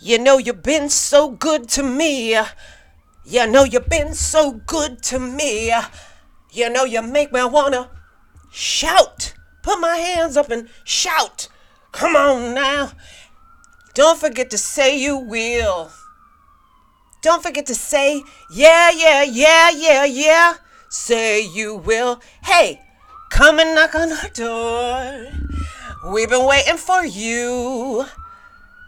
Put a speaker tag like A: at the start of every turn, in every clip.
A: You know you've been so good to me. You know you've been so good to me. You know you make me wanna shout. Put my hands up and shout. Come on now. Don't forget to say you will. Don't forget to say, yeah, yeah, yeah, yeah, yeah. Say you will. Hey, come and knock on our door. We've been waiting for you.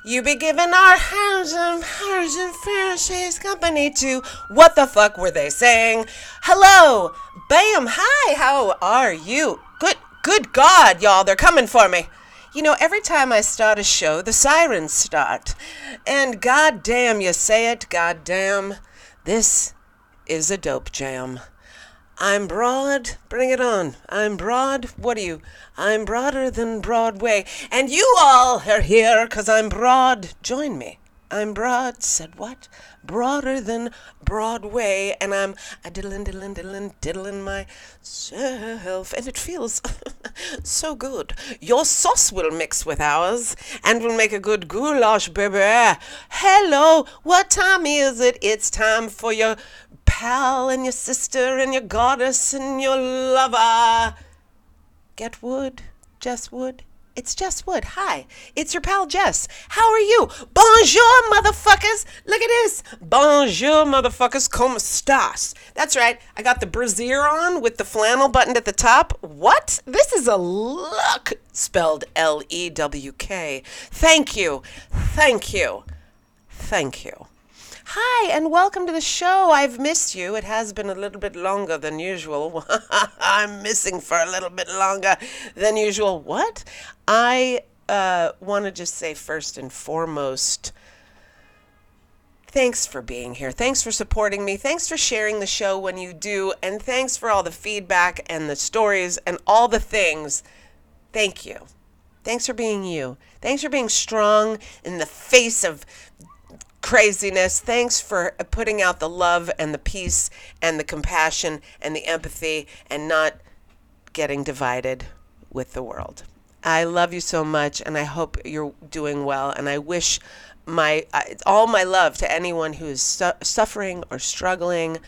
A: You be giving our hands and hers and Pharisees company to what the fuck were they saying? Hello, bam, hi, how are you? Good, good God, y'all, they're coming for me. You know, every time I start a show, the sirens start. And goddamn, you say it, goddamn, this is a dope jam. I'm broad, bring it on. I'm broad, what are you? I'm broader than Broadway. And you all are here 'cause I'm broad. Join me. I'm broad, said what? Broader than Broadway, and I'm a diddlin' diddlin' diddlin' diddlin' myself, and it feels so good. Your sauce will mix with ours, and we'll make a good goulash, baby. Hello, what time is it? It's time for your pal and your sister and your goddess and your lover. Get wood, Jess Wood. It's Jess Wood. Hi, it's your pal Jess. How are you? Bonjour, motherfuckers. Look at this. Bonjour, motherfuckers. Como estas? That's right. I got the brassiere on with the flannel buttoned at the top. What? This is a look. Spelled L E W K. Thank you. Thank you. Thank you. Hi, and welcome to the show. I've missed you. It has been a little bit longer than usual. I'm missing for a little bit longer than usual. What? I uh, want to just say, first and foremost, thanks for being here. Thanks for supporting me. Thanks for sharing the show when you do. And thanks for all the feedback and the stories and all the things. Thank you. Thanks for being you. Thanks for being strong in the face of craziness. Thanks for putting out the love and the peace and the compassion and the empathy and not getting divided with the world. I love you so much and I hope you're doing well and I wish my uh, all my love to anyone who is su- suffering or struggling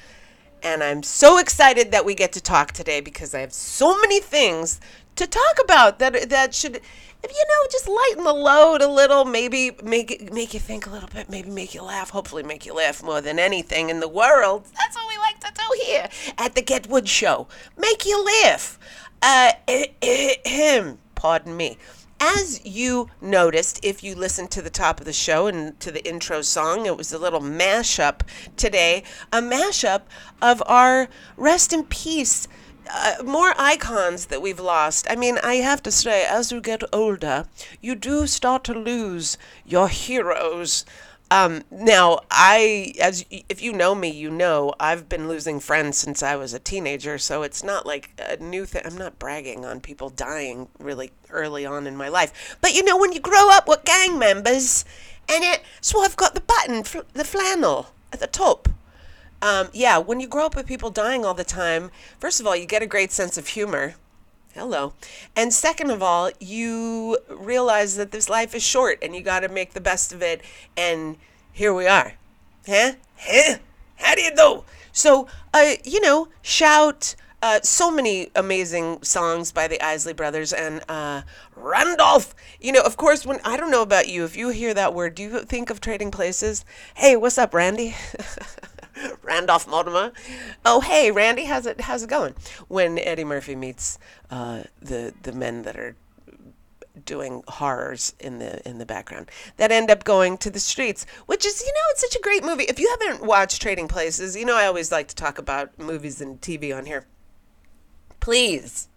A: and I'm so excited that we get to talk today because I have so many things to talk about that that should you know just lighten the load a little maybe make it make you think a little bit maybe make you laugh hopefully make you laugh more than anything in the world. That's what we like to do here at the get wood show. Make you laugh. Uh him pardon me. As you noticed, if you listened to the top of the show and to the intro song, it was a little mashup today, a mashup of our rest in peace uh, more icons that we've lost. I mean, I have to say, as you get older, you do start to lose your heroes. Um, now, I, as if you know me, you know I've been losing friends since I was a teenager, so it's not like a new thing. I'm not bragging on people dying really early on in my life, but you know when you grow up with gang members, and it. So I've got the button, the flannel at the top. Um, yeah, when you grow up with people dying all the time, first of all, you get a great sense of humor. Hello. And second of all, you realize that this life is short and you got to make the best of it. And here we are. Huh? Huh? How do you do? So, uh, you know, shout. Uh, so many amazing songs by the Isley Brothers and uh, Randolph. You know, of course, when I don't know about you, if you hear that word, do you think of trading places? Hey, what's up, Randy? Randolph Mortimer. Oh, hey, Randy, how's it how's it going? When Eddie Murphy meets uh, the the men that are doing horrors in the in the background that end up going to the streets, which is you know it's such a great movie. If you haven't watched Trading Places, you know I always like to talk about movies and TV on here. Please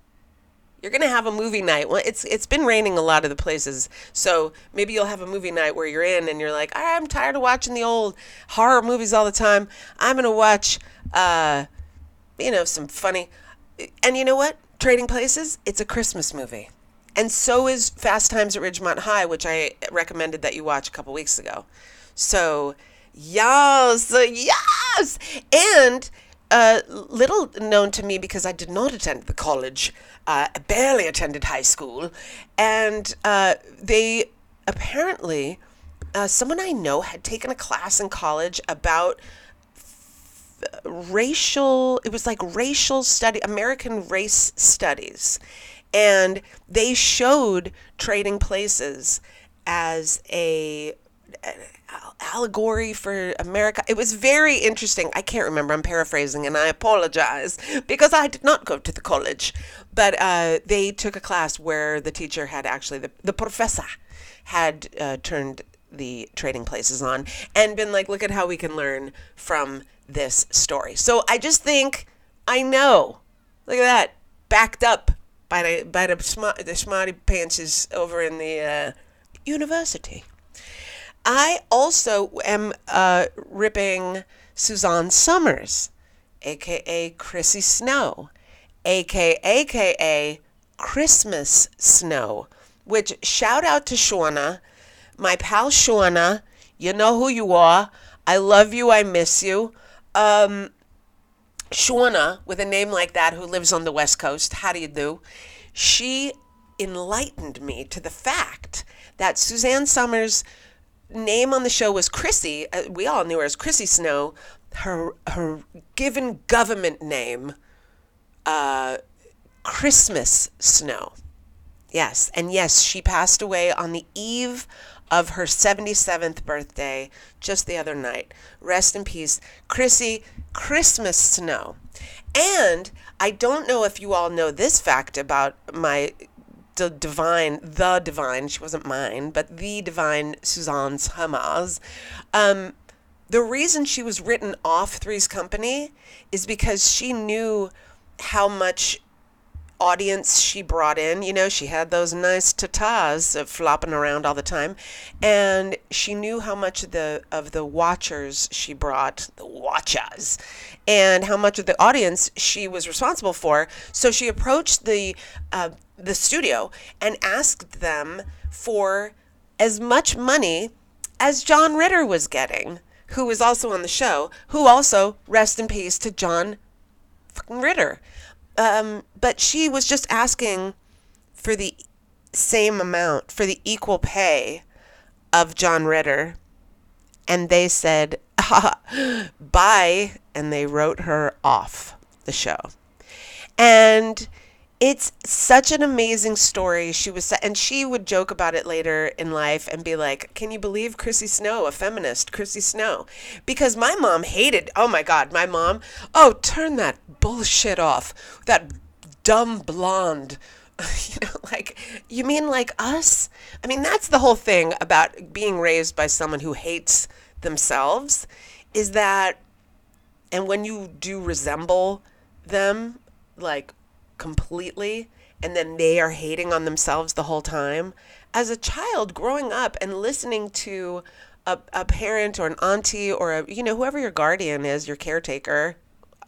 A: you're gonna have a movie night. Well, it's it's been raining a lot of the places, so maybe you'll have a movie night where you're in and you're like, I'm tired of watching the old horror movies all the time. I'm gonna watch, uh, you know, some funny. And you know what? Trading Places. It's a Christmas movie, and so is Fast Times at Ridgemont High, which I recommended that you watch a couple weeks ago. So, yes, yes, and uh, little known to me because I did not attend the college, uh, barely attended high school, and uh, they apparently uh, someone I know had taken a class in college about racial it was like racial study american race studies and they showed trading places as a allegory for America. It was very interesting. I can't remember. I'm paraphrasing, and I apologize because I did not go to the college. But uh, they took a class where the teacher had actually the the professor had uh, turned the trading places on and been like, look at how we can learn from this story. So I just think I know. Look at that, backed up by the by the smart the smarty pantses over in the uh, university. I also am uh, ripping Suzanne Somers, aka Chrissy Snow, aka aka Christmas Snow. Which shout out to Shauna, my pal Shauna. You know who you are. I love you. I miss you. Um, Shauna, with a name like that, who lives on the West Coast, how do you do? She enlightened me to the fact that Suzanne Somers' name on the show was Chrissy. Uh, we all knew her as Chrissy Snow. Her her given government name, uh, Christmas Snow. Yes, and yes, she passed away on the eve of her 77th birthday just the other night. Rest in peace, Chrissy Christmas Snow. And I don't know if you all know this fact about my the divine, the divine, she wasn't mine, but the divine Suzanne Somers. Um, the reason she was written off Three's Company is because she knew how much audience she brought in. You know, she had those nice tatas flopping around all the time, and she knew how much of the of the watchers she brought, the watchers, and how much of the audience she was responsible for. So she approached the uh, the studio and asked them for as much money as John Ritter was getting, who was also on the show, who also rest in peace to John Ritter. Um, but she was just asking for the same amount, for the equal pay of John Ritter. And they said, bye. And they wrote her off the show. And it's such an amazing story. She was, and she would joke about it later in life and be like, "Can you believe Chrissy Snow, a feminist, Chrissy Snow?" Because my mom hated. Oh my God, my mom. Oh, turn that bullshit off. That dumb blonde. you know, like you mean like us? I mean, that's the whole thing about being raised by someone who hates themselves, is that, and when you do resemble them, like completely and then they are hating on themselves the whole time. As a child growing up and listening to a, a parent or an auntie or a, you know, whoever your guardian is, your caretaker,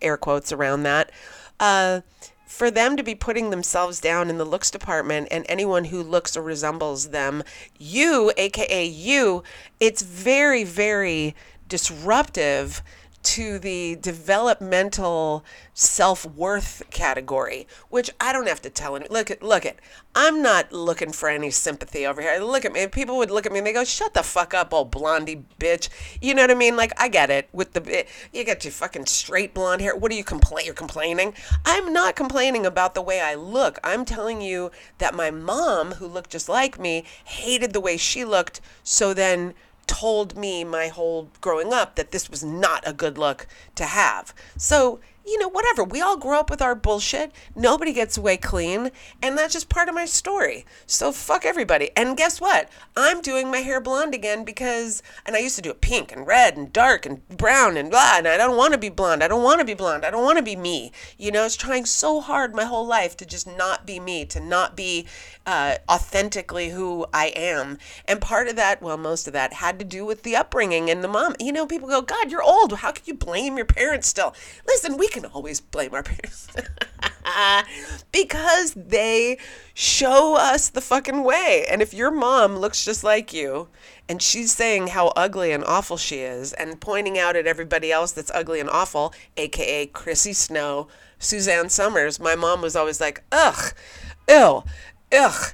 A: air quotes around that, uh, for them to be putting themselves down in the looks department and anyone who looks or resembles them, you, aka you, it's very, very disruptive to the developmental self-worth category, which I don't have to tell any look at look at I'm not looking for any sympathy over here. Look at me. People would look at me and they go, "Shut the fuck up, old blondie bitch." You know what I mean? Like I get it with the eh, you got your fucking straight blonde hair. What are you complain? You're complaining? I'm not complaining about the way I look. I'm telling you that my mom, who looked just like me, hated the way she looked. So then told me my whole growing up that this was not a good look to have. So you know, whatever. We all grow up with our bullshit. Nobody gets away clean. And that's just part of my story. So fuck everybody. And guess what? I'm doing my hair blonde again because, and I used to do it pink and red and dark and brown and blah. And I don't want to be blonde. I don't want to be blonde. I don't want to be me. You know, I was trying so hard my whole life to just not be me, to not be uh, authentically who I am. And part of that, well, most of that had to do with the upbringing and the mom. You know, people go, God, you're old. How can you blame your parents still? Listen, we can always blame our parents because they show us the fucking way. And if your mom looks just like you and she's saying how ugly and awful she is and pointing out at everybody else that's ugly and awful, aka Chrissy Snow, Suzanne Somers, my mom was always like, ugh, ill, ugh,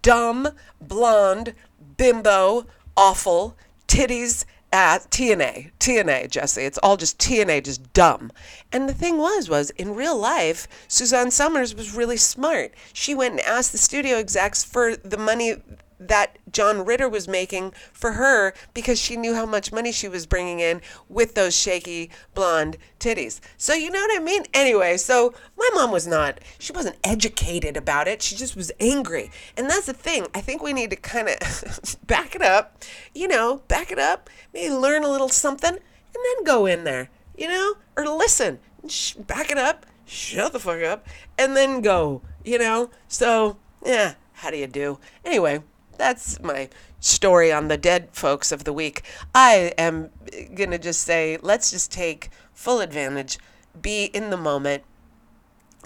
A: dumb, blonde, bimbo, awful, titties Ah, at TNA, TNA, Jesse. It's all just TNA, just dumb. And the thing was, was in real life, Suzanne Somers was really smart. She went and asked the studio execs for the money that John Ritter was making for her because she knew how much money she was bringing in with those shaky blonde titties. So you know what I mean? Anyway, so my mom was not, she wasn't educated about it. She just was angry. And that's the thing. I think we need to kind of back it up, you know, back it up, maybe learn a little something and then go in there, you know, or listen, back it up, shut the fuck up, and then go, you know? So, yeah, how do you do? Anyway, that's my story on the dead folks of the week. I am going to just say, let's just take full advantage, be in the moment,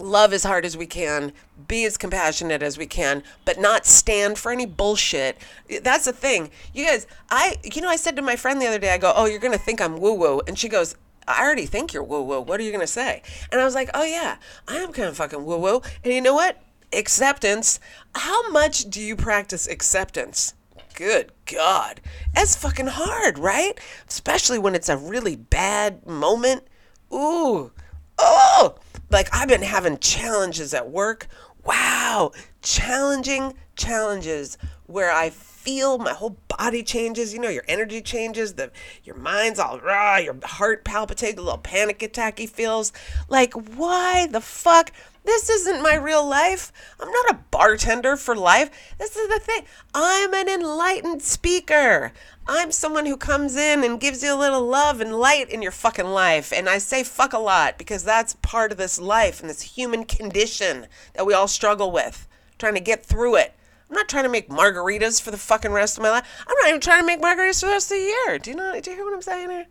A: love as hard as we can, be as compassionate as we can, but not stand for any bullshit. That's the thing. You guys, I, you know, I said to my friend the other day, I go, oh, you're going to think I'm woo woo. And she goes, I already think you're woo woo. What are you going to say? And I was like, oh, yeah, I am kind of fucking woo woo. And you know what? Acceptance. How much do you practice acceptance? Good God. That's fucking hard, right? Especially when it's a really bad moment. Ooh. Oh, like I've been having challenges at work. Wow. Challenging challenges where I feel my whole body changes. You know, your energy changes. The your mind's all raw. Your heart palpitates. A little panic attacky feels. Like, why the fuck? This isn't my real life. I'm not a bartender for life. This is the thing. I'm an enlightened speaker. I'm someone who comes in and gives you a little love and light in your fucking life. And I say fuck a lot because that's part of this life and this human condition that we all struggle with, trying to get through it. I'm not trying to make margaritas for the fucking rest of my life. I'm not even trying to make margaritas for the rest of the year. Do you know? Do you hear what I'm saying here?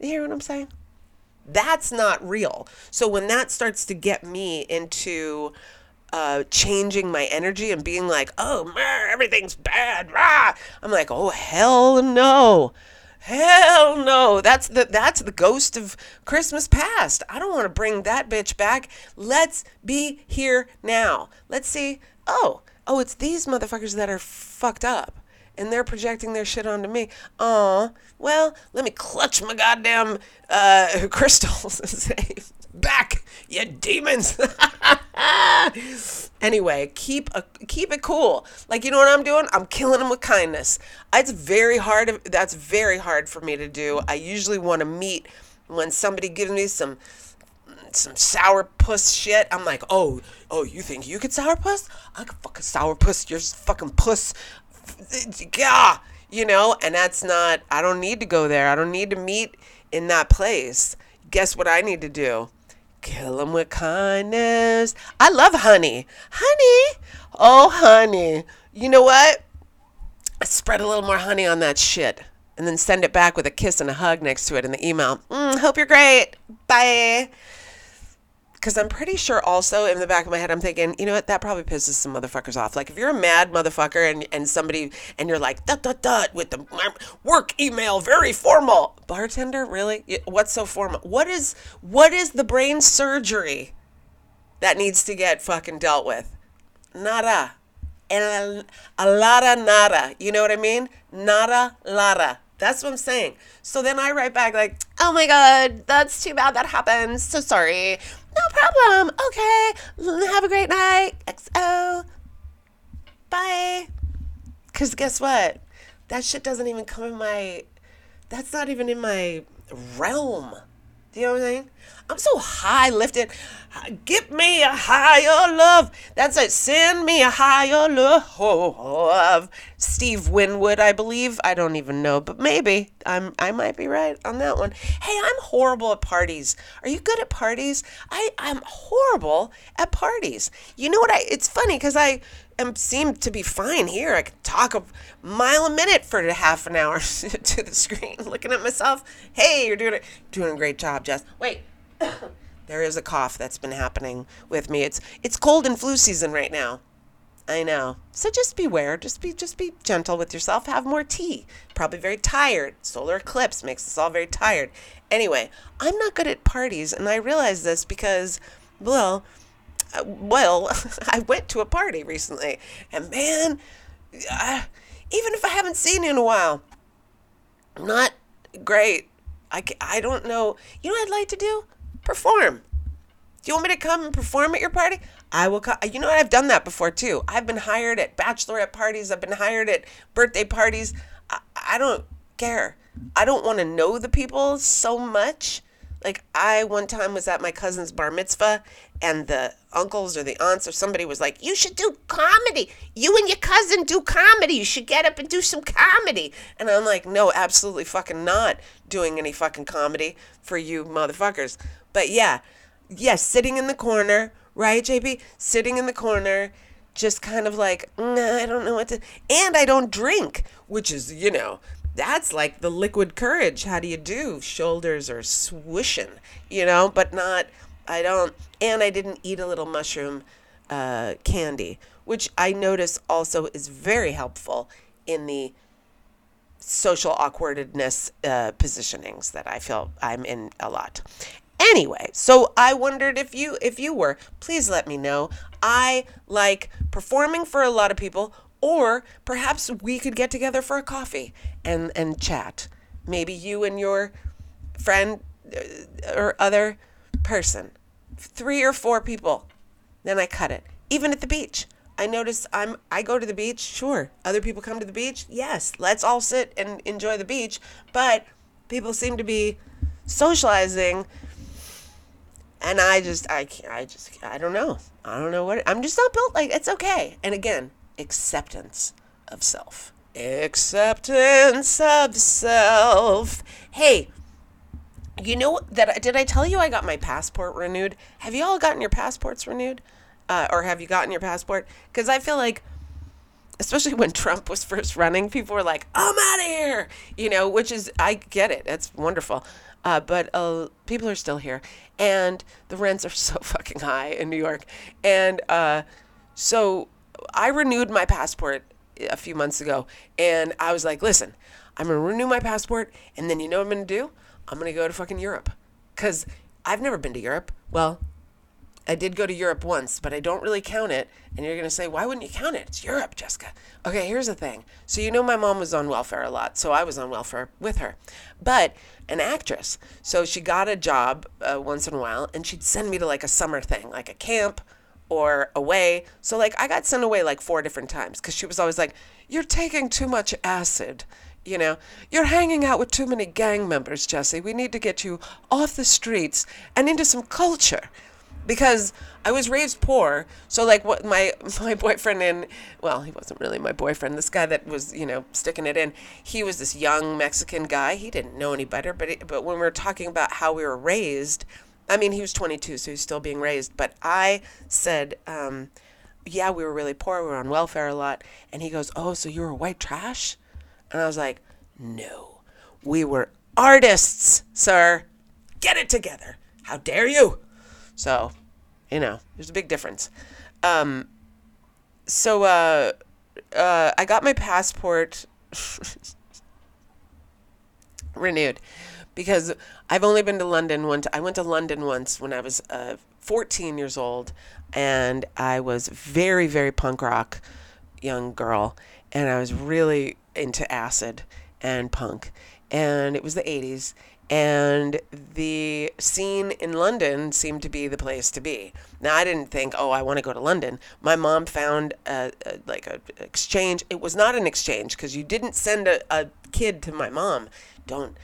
A: You hear what I'm saying? That's not real. So when that starts to get me into uh, changing my energy and being like, oh, everything's bad, rah, I'm like, oh, hell no. Hell no. That's the that's the ghost of Christmas past. I don't want to bring that bitch back. Let's be here now. Let's see. Oh, oh, it's these motherfuckers that are fucked up and they're projecting their shit onto me. Aw, well, let me clutch my goddamn uh, crystals and say, back, you demons. anyway, keep a, keep it cool. Like you know what I'm doing? I'm killing them with kindness. It's very hard. That's very hard for me to do. I usually want to meet when somebody gives me some some sour puss shit. I'm like, oh, oh, you think you could sour puss? I could fucking sour puss your fucking puss yeah, you know, and that's not, I don't need to go there. I don't need to meet in that place. Guess what I need to do? Kill them with kindness. I love honey. Honey. Oh, honey. You know what? Spread a little more honey on that shit and then send it back with a kiss and a hug next to it in the email. Mm, hope you're great. Bye because I'm pretty sure also in the back of my head, I'm thinking, you know what, that probably pisses some motherfuckers off. Like if you're a mad motherfucker and, and somebody, and you're like, dot, dot, dot, with the work email, very formal. Bartender, really? What's so formal? What is, what is the brain surgery that needs to get fucking dealt with? Nada. a lot of nada. You know what I mean? Nada, lada. That's what I'm saying. So then I write back like, "Oh my god, that's too bad that happened. So sorry. No problem. Okay. Have a great night. XO. Bye." Cuz guess what? That shit doesn't even come in my that's not even in my realm. You know what I'm saying? I'm so high lifted. Give me a higher love. That's it. Send me a higher love. Steve Winwood, I believe. I don't even know, but maybe I'm. I might be right on that one. Hey, I'm horrible at parties. Are you good at parties? I I'm horrible at parties. You know what? I. It's funny because I am seem to be fine here. I can talk a mile a minute for half an hour to the screen, looking at myself. Hey, you're doing it. Doing a great job, Jess. Wait. there is a cough that's been happening with me. It's it's cold and flu season right now. I know. So just beware. Just be just be gentle with yourself. Have more tea. Probably very tired. Solar eclipse makes us all very tired. Anyway, I'm not good at parties, and I realize this because, well, well, I went to a party recently, and man, uh, even if I haven't seen you in a while. Not great. I, I don't know. You know what I'd like to do? Perform. Do you want me to come and perform at your party? I will come. You know what? I've done that before too. I've been hired at bachelorette parties. I've been hired at birthday parties. I, I don't care. I don't want to know the people so much. Like I one time was at my cousin's bar mitzvah and the uncles or the aunts or somebody was like, "You should do comedy. You and your cousin do comedy. You should get up and do some comedy." And I'm like, "No, absolutely fucking not doing any fucking comedy for you motherfuckers." But yeah, yes, sitting in the corner, right, JP? Sitting in the corner, just kind of like, nah, I don't know what to. And I don't drink, which is, you know, that's like the liquid courage. How do you do? Shoulders are swishing, you know, but not, I don't, and I didn't eat a little mushroom uh, candy, which I notice also is very helpful in the social awkwardness uh, positionings that I feel I'm in a lot. Anyway, so I wondered if you if you were, please let me know. I like performing for a lot of people or perhaps we could get together for a coffee and and chat. Maybe you and your friend uh, or other person. 3 or 4 people. Then I cut it. Even at the beach. I notice I'm I go to the beach, sure. Other people come to the beach. Yes, let's all sit and enjoy the beach, but people seem to be socializing and I just I can't I just I don't know. I don't know what I'm just not built like it's okay. And again, acceptance of self. Acceptance of self. Hey, you know that did I tell you I got my passport renewed? Have you all gotten your passports renewed? Uh, or have you gotten your passport? Because I feel like, especially when Trump was first running, people were like, "I'm out of here," you know, which is I get it. That's wonderful. Uh, but uh, people are still here, and the rents are so fucking high in New York, and uh, so I renewed my passport a few months ago, and I was like, listen, I'm gonna renew my passport, and then you know what I'm gonna do? I'm gonna go to fucking Europe, cause I've never been to Europe. Well, I did go to Europe once, but I don't really count it. And you're to say, why wouldn't you count it? It's Europe, Jessica. Okay, here's the thing. So, you know, my mom was on welfare a lot, so I was on welfare with her. But an actress. So she got a job uh, once in a while, and she'd send me to like a summer thing, like a camp or away. So, like, I got sent away like four different times because she was always like, you're taking too much acid. You know, you're hanging out with too many gang members, Jesse. We need to get you off the streets and into some culture because I was raised poor. So like what my my boyfriend and well, he wasn't really my boyfriend. This guy that was you know sticking it in, he was this young Mexican guy. He didn't know any better. But but when we were talking about how we were raised, I mean he was 22, so he's still being raised. But I said. Um, yeah, we were really poor. We were on welfare a lot. And he goes, Oh, so you were white trash? And I was like, No, we were artists, sir. Get it together. How dare you? So, you know, there's a big difference. Um, so, uh, uh, I got my passport renewed because I've only been to London once. I went to London once when I was uh, 14 years old, and I was very, very punk rock young girl, and I was really into acid and punk, and it was the 80s, and the scene in London seemed to be the place to be. Now I didn't think, oh, I want to go to London. My mom found a, a like a exchange. It was not an exchange because you didn't send a, a kid to my mom. Don't.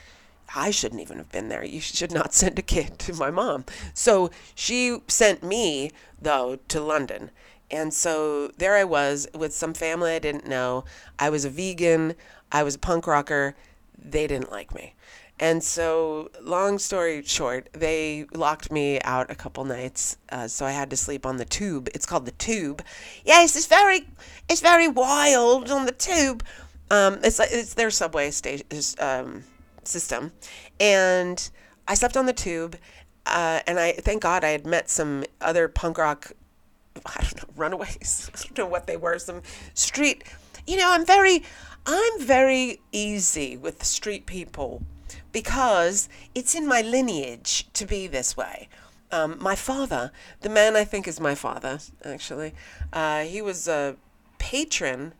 A: I shouldn't even have been there. You should not send a kid to my mom. So she sent me though to London. And so there I was with some family I didn't know. I was a vegan. I was a punk rocker. They didn't like me. And so, long story short, they locked me out a couple nights, uh, so I had to sleep on the tube. It's called the tube. Yes, it's very, it's very wild on the tube. Um, it's it's their subway station um, system, and I slept on the tube, uh, and I thank God I had met some other punk rock, I don't know, runaways. I don't know what they were. Some street, you know, I'm very, I'm very easy with street people because it's in my lineage to be this way. Um, my father, the man I think is my father, actually, uh, he was a patron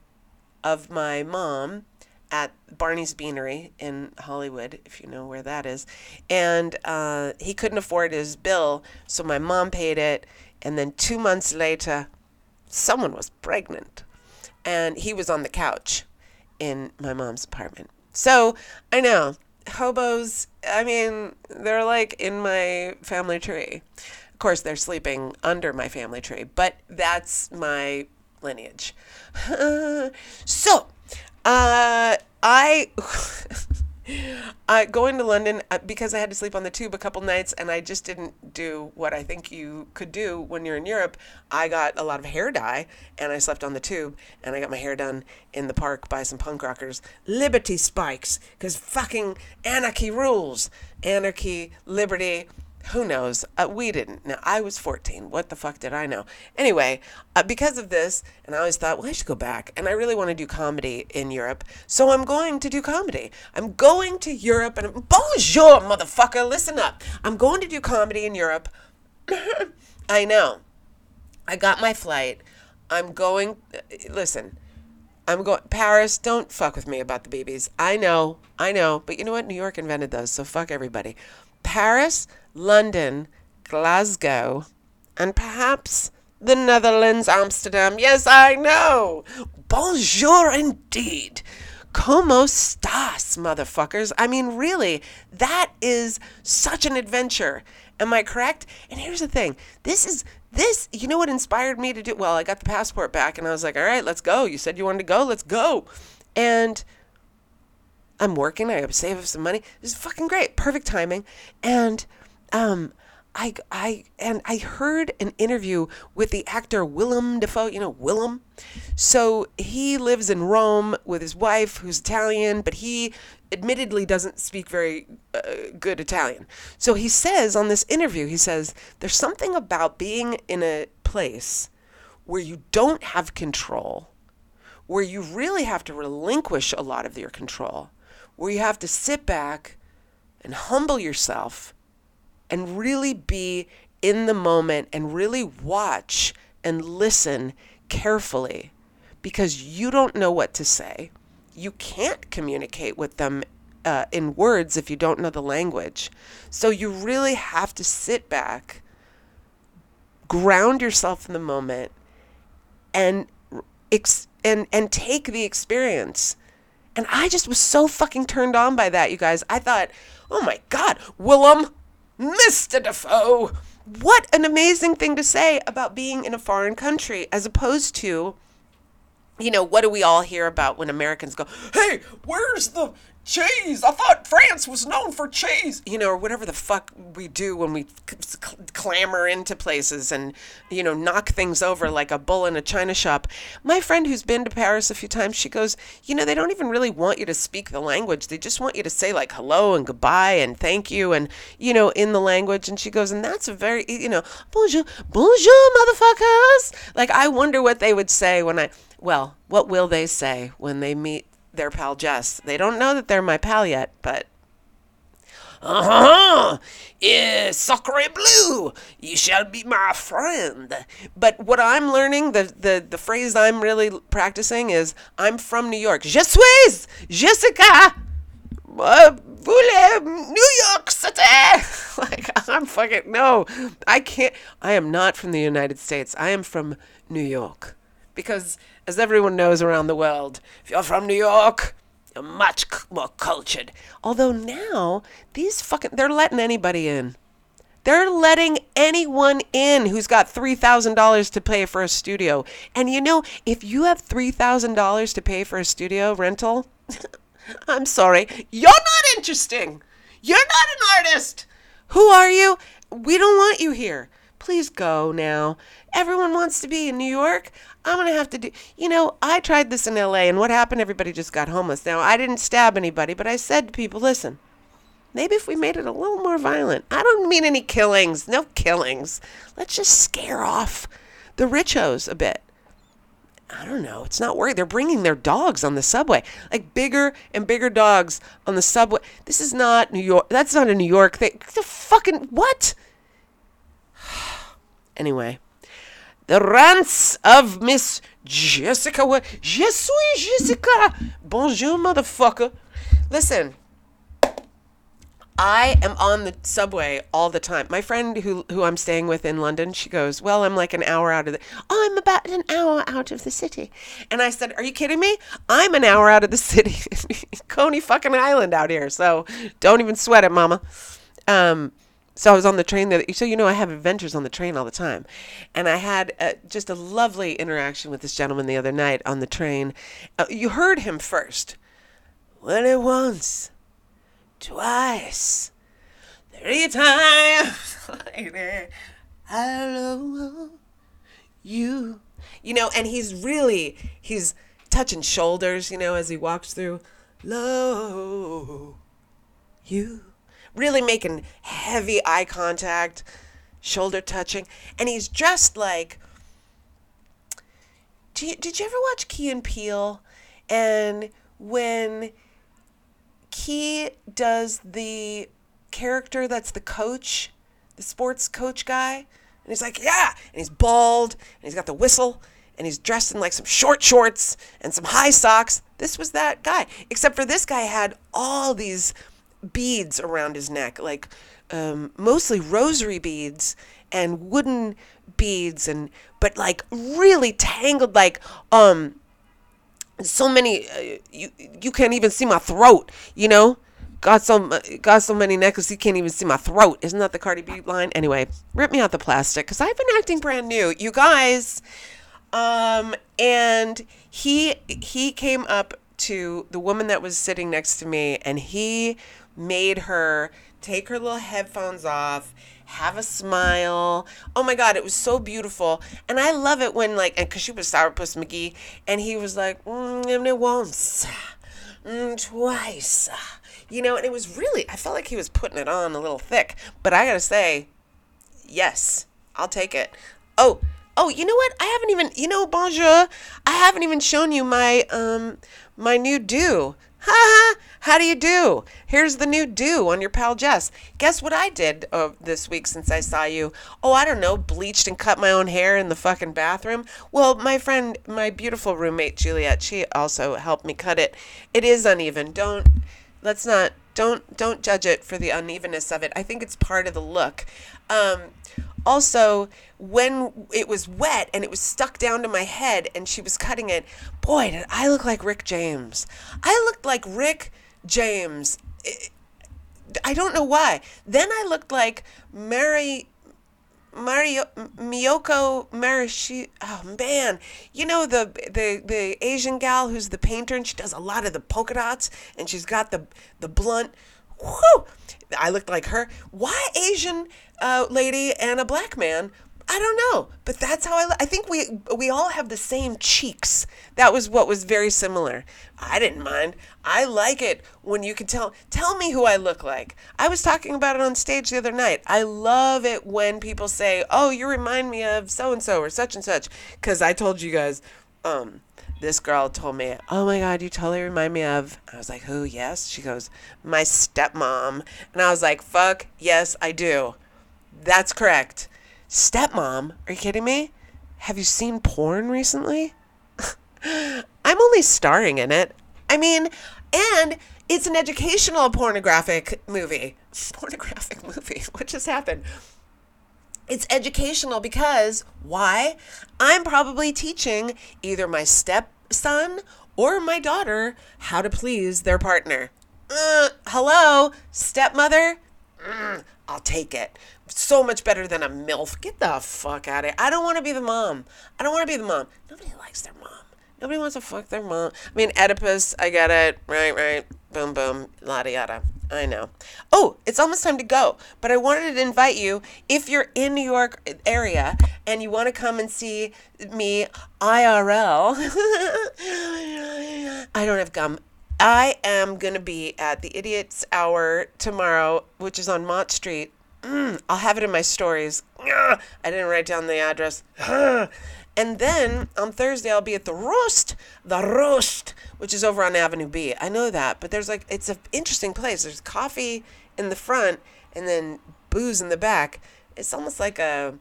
A: of my mom at Barney's Beanery in Hollywood, if you know where that is. And uh, he couldn't afford his bill, so my mom paid it. And then two months later, someone was pregnant. And he was on the couch in my mom's apartment. So I know, hobos, I mean, they're like in my family tree. Of course, they're sleeping under my family tree, but that's my lineage. so, uh, I. Uh, going to London uh, because I had to sleep on the tube a couple nights and I just didn't do what I think you could do when you're in Europe. I got a lot of hair dye and I slept on the tube and I got my hair done in the park by some punk rockers. Liberty spikes because fucking anarchy rules. Anarchy, liberty, who knows? Uh, we didn't. Now, I was 14. What the fuck did I know? Anyway, uh, because of this, and I always thought, well, I should go back. And I really want to do comedy in Europe. So I'm going to do comedy. I'm going to Europe and bonjour, motherfucker. Listen up. I'm going to do comedy in Europe. I know. I got my flight. I'm going. Uh, listen. I'm going Paris. Don't fuck with me about the babies. I know, I know, but you know what? New York invented those, so fuck everybody. Paris, London, Glasgow, and perhaps the Netherlands, Amsterdam. Yes, I know. Bonjour indeed. Como stas, motherfuckers? I mean, really, that is such an adventure. Am I correct? And here's the thing this is, this, you know what inspired me to do? Well, I got the passport back and I was like, all right, let's go. You said you wanted to go, let's go. And I'm working, I gotta save up some money. This is fucking great. Perfect timing. And, um, I, I and I heard an interview with the actor Willem Dafoe. You know Willem. So he lives in Rome with his wife, who's Italian, but he admittedly doesn't speak very uh, good Italian. So he says on this interview, he says there's something about being in a place where you don't have control, where you really have to relinquish a lot of your control, where you have to sit back and humble yourself and really be in the moment and really watch and listen carefully because you don't know what to say. You can't communicate with them uh, in words if you don't know the language. So you really have to sit back, ground yourself in the moment, and ex- and and take the experience. And I just was so fucking turned on by that, you guys. I thought, oh my God, Willem, Mr. Dafoe. What an amazing thing to say about being in a foreign country as opposed to, you know, what do we all hear about when Americans go, hey, where's the cheese? I thought France was known for cheese, you know, or whatever the fuck we do when we clamor into places and, you know, knock things over like a bull in a china shop. My friend who's been to Paris a few times, she goes, you know, they don't even really want you to speak the language. They just want you to say like hello and goodbye and thank you and, you know, in the language. And she goes, and that's a very, you know, bonjour, bonjour, motherfuckers. Like, I wonder what they would say when I, well, what will they say when they meet their pal Jess. They don't know that they're my pal yet, but. Uh huh. Yeah, sacre bleu. You shall be my friend. But what I'm learning, the, the, the phrase I'm really practicing is I'm from New York. Je suis Jessica. Uh, New York City. like, I'm fucking, no, I can't. I am not from the United States. I am from New York. Because as everyone knows around the world, if you're from New York, you're much more cultured. Although now, these fucking, they're letting anybody in. They're letting anyone in who's got $3,000 to pay for a studio. And you know, if you have $3,000 to pay for a studio rental, I'm sorry, you're not interesting. You're not an artist. Who are you? We don't want you here. Please go now. Everyone wants to be in New York. I'm going to have to do, you know, I tried this in LA and what happened? Everybody just got homeless. Now, I didn't stab anybody, but I said to people, listen, maybe if we made it a little more violent, I don't mean any killings, no killings. Let's just scare off the richos a bit. I don't know. It's not working. They're bringing their dogs on the subway, like bigger and bigger dogs on the subway. This is not New York. That's not a New York thing. The fucking what? Anyway, the rants of Miss Jessica. Wa- Je suis Jessica. Bonjour, motherfucker. Listen, I am on the subway all the time. My friend who who I'm staying with in London, she goes, "Well, I'm like an hour out of the I'm about an hour out of the city." And I said, "Are you kidding me? I'm an hour out of the city. Coney fucking Island out here. So, don't even sweat it, mama." Um so I was on the train there. So you know, I have adventures on the train all the time, and I had uh, just a lovely interaction with this gentleman the other night on the train. Uh, you heard him first. When it once, twice, three times, love you. You know, and he's really he's touching shoulders. You know, as he walks through. Love you really making heavy eye contact, shoulder touching, and he's dressed like. You, did you ever watch Key and Peele? And when Key does the character that's the coach, the sports coach guy, and he's like, yeah, and he's bald, and he's got the whistle, and he's dressed in like some short shorts and some high socks. This was that guy, except for this guy had all these beads around his neck, like um, mostly rosary beads and wooden beads, and but like really tangled, like um, so many. Uh, you you can't even see my throat, you know. Got so got so many necklaces you can't even see my throat. Isn't that the Cardi B line? Anyway, rip me out the plastic because I've been acting brand new, you guys. Um, and he he came up to the woman that was sitting next to me, and he made her take her little headphones off, have a smile. Oh my God, it was so beautiful. And I love it when, like, and because she was Sourpuss McGee, and he was like, mm, once, mm, twice. You know, and it was really, I felt like he was putting it on a little thick. But I gotta say, yes, I'll take it. Oh, oh, you know what? I haven't even, you know, bonjour. I haven't even shown you my, um, my new do. Ha ha! How do you do? Here's the new do on your pal Jess. Guess what I did uh, this week since I saw you? Oh, I don't know, bleached and cut my own hair in the fucking bathroom. Well, my friend, my beautiful roommate Juliet, she also helped me cut it. It is uneven. Don't let's not don't don't judge it for the unevenness of it. I think it's part of the look. Um, also, when it was wet and it was stuck down to my head and she was cutting it, boy, did I look like Rick James. I looked like Rick James. I don't know why. Then I looked like Mary Mario Miyoko Marishi. Oh man, you know the the the Asian gal who's the painter and she does a lot of the polka dots and she's got the the blunt. Whew, I looked like her. Why Asian uh, lady and a black man? I don't know, but that's how I. I think we we all have the same cheeks. That was what was very similar. I didn't mind. I like it when you can tell. Tell me who I look like. I was talking about it on stage the other night. I love it when people say, "Oh, you remind me of so and so or such and such," because I told you guys. Um, this girl told me, "Oh my God, you totally remind me of." I was like, "Who?" Yes. She goes, "My stepmom," and I was like, "Fuck yes, I do." That's correct. Stepmom? Are you kidding me? Have you seen porn recently? I'm only starring in it. I mean, and it's an educational pornographic movie. Pornographic movie. What just happened? It's educational because why? I'm probably teaching either my stepson or my daughter how to please their partner. Uh, hello, stepmother? Mm, I'll take it so much better than a MILF. Get the fuck out of here. I don't want to be the mom. I don't want to be the mom. Nobody likes their mom. Nobody wants to fuck their mom. I mean, Oedipus, I get it. Right, right. Boom, boom. Lada yada. I know. Oh, it's almost time to go. But I wanted to invite you, if you're in New York area and you want to come and see me IRL, I don't have gum. I am going to be at the Idiot's Hour tomorrow, which is on Mott Street. Mm, I'll have it in my stories. I didn't write down the address. And then on Thursday, I'll be at the Roost, the Roost, which is over on Avenue B. I know that, but there's like, it's an interesting place. There's coffee in the front and then booze in the back. It's almost like a,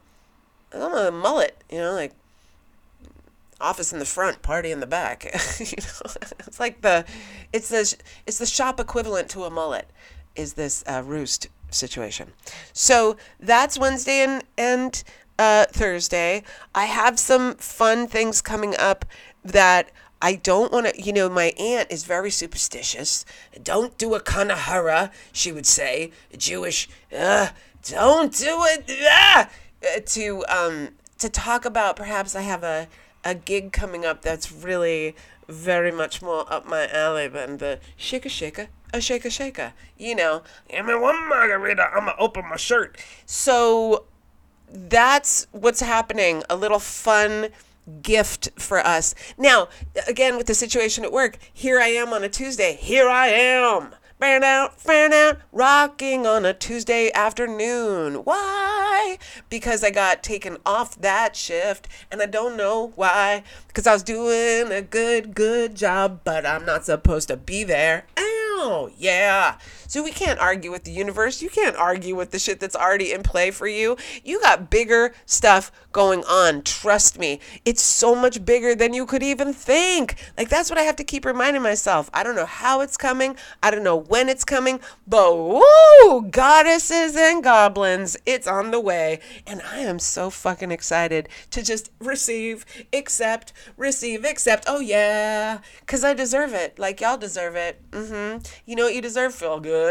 A: I'm a mullet, you know, like office in the front, party in the back. you know, it's like the, it's the, it's the shop equivalent to a mullet, is this uh, roost situation. So that's Wednesday and and uh, Thursday. I have some fun things coming up that I don't want to, you know, my aunt is very superstitious. Don't do a kanahara, she would say, Jewish, uh, don't do it, uh, to, um, to talk about perhaps I have a, a gig coming up that's really very much more up my alley than the shaka shaka, a shaka shaka. You know, give me one margarita, I'm gonna open my shirt. So that's what's happening. A little fun gift for us. Now, again, with the situation at work, here I am on a Tuesday. Here I am. Fan out, fan out, rocking on a Tuesday afternoon. Why? Because I got taken off that shift and I don't know why. Because I was doing a good, good job, but I'm not supposed to be there. Oh, yeah. So we can't argue with the universe. You can't argue with the shit that's already in play for you. You got bigger stuff going on. Trust me. It's so much bigger than you could even think. Like, that's what I have to keep reminding myself. I don't know how it's coming, I don't know when it's coming, but woo, goddesses and goblins, it's on the way. And I am so fucking excited to just receive, accept, receive, accept. Oh, yeah. Because I deserve it. Like, y'all deserve it. Hmm. You know what you deserve? Feel good.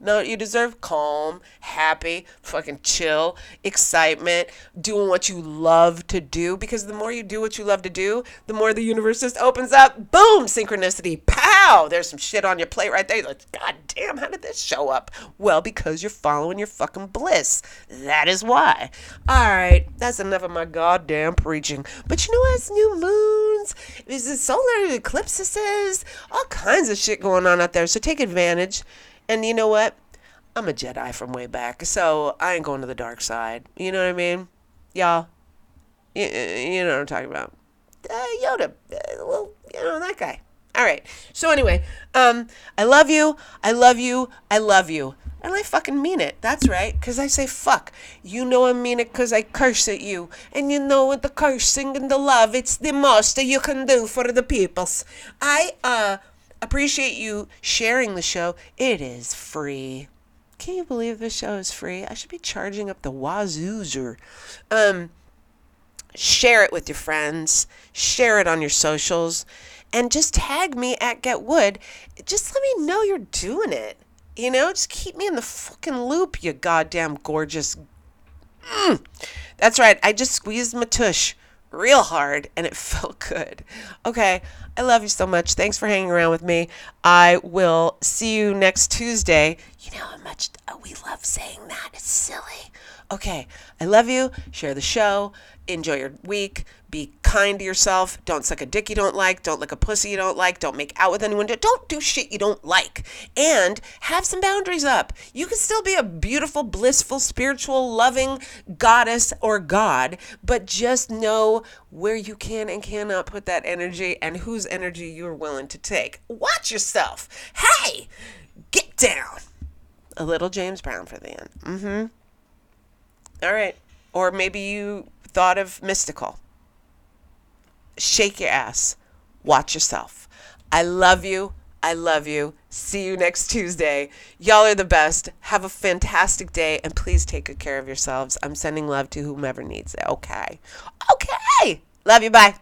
A: No, you deserve calm, happy, fucking chill, excitement, doing what you love to do. Because the more you do what you love to do, the more the universe just opens up. Boom, synchronicity. Pow! There's some shit on your plate right there. like, God damn, how did this show up? Well, because you're following your fucking bliss. That is why. All right, that's enough of my goddamn preaching. But you know what? It's new moons. There's solar eclipses. All kinds of shit going on out there. So take advantage. And you know what? I'm a Jedi from way back, so I ain't going to the dark side. You know what I mean? Y'all, you, you know what I'm talking about. Uh, Yoda, uh, well, you know, that guy. All right. So anyway, um, I love you. I love you. I love you. And I fucking mean it. That's right. Because I say fuck. You know I mean it because I curse at you. And you know with the cursing and the love, it's the most that you can do for the peoples. I, uh, appreciate you sharing the show. It is free. Can you believe this show is free? I should be charging up the wazoozer. Um, share it with your friends. Share it on your socials, and just tag me at Get Wood. Just let me know you're doing it. You know, just keep me in the fucking loop, you goddamn gorgeous. Mm. That's right. I just squeezed my tush real hard and it felt good. Okay, I love you so much. Thanks for hanging around with me. I will see you next Tuesday. You know how much uh, we love saying that. It's silly. Okay, I love you. Share the show. Enjoy your week. Be kind to yourself. Don't suck a dick you don't like. Don't lick a pussy you don't like. Don't make out with anyone. Don't do shit you don't like. And have some boundaries up. You can still be a beautiful, blissful, spiritual, loving goddess or god, but just know where you can and cannot put that energy and whose energy you're willing to take. Watch yourself. Hey, get down. A little James Brown for the end. Mm hmm. All right. Or maybe you thought of Mystikal. Shake your ass. Watch yourself. I love you. I love you. See you next Tuesday. Y'all are the best. Have a fantastic day and please take good care of yourselves. I'm sending love to whomever needs it. Okay. Okay. Love you. Bye.